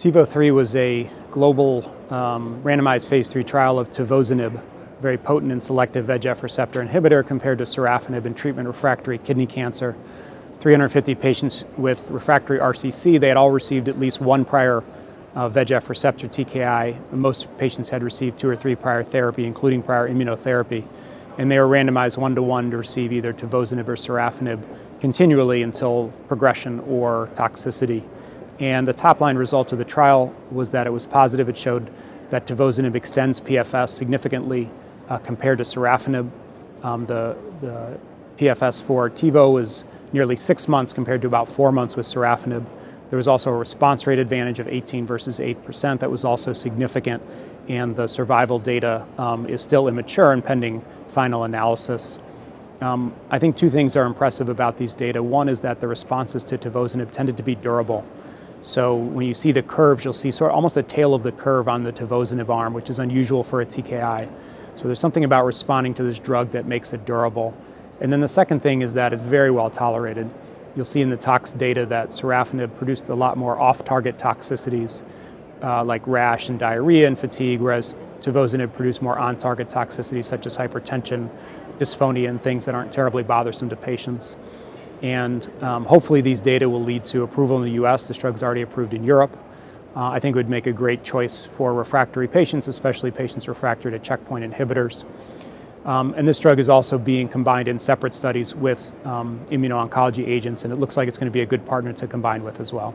TiVo 3 was a global um, randomized phase 3 trial of tivozanib, very potent and selective VEGF receptor inhibitor compared to sorafenib in treatment refractory kidney cancer. 350 patients with refractory RCC, they had all received at least one prior uh, VEGF receptor TKI. Most patients had received two or three prior therapy, including prior immunotherapy. And they were randomized one to one to receive either tivozanib or sorafenib continually until progression or toxicity. And the top line result of the trial was that it was positive. It showed that tivozanib extends PFS significantly uh, compared to sorafenib. Um, the, the PFS for TiVo was nearly six months compared to about four months with sorafenib. There was also a response rate advantage of 18 versus 8%. That was also significant, and the survival data um, is still immature and pending final analysis. Um, I think two things are impressive about these data. One is that the responses to tivozanib tended to be durable. So when you see the curves, you'll see sort of almost a tail of the curve on the tivozanib arm, which is unusual for a TKI. So there's something about responding to this drug that makes it durable. And then the second thing is that it's very well tolerated. You'll see in the tox data that sorafenib produced a lot more off-target toxicities uh, like rash and diarrhea and fatigue, whereas tivozanib produced more on-target toxicities such as hypertension, dysphonia, and things that aren't terribly bothersome to patients. And um, hopefully these data will lead to approval in the US. This drug's already approved in Europe. Uh, I think it would make a great choice for refractory patients, especially patients refractory to checkpoint inhibitors. Um, and this drug is also being combined in separate studies with um, immuno-oncology agents, and it looks like it's going to be a good partner to combine with as well.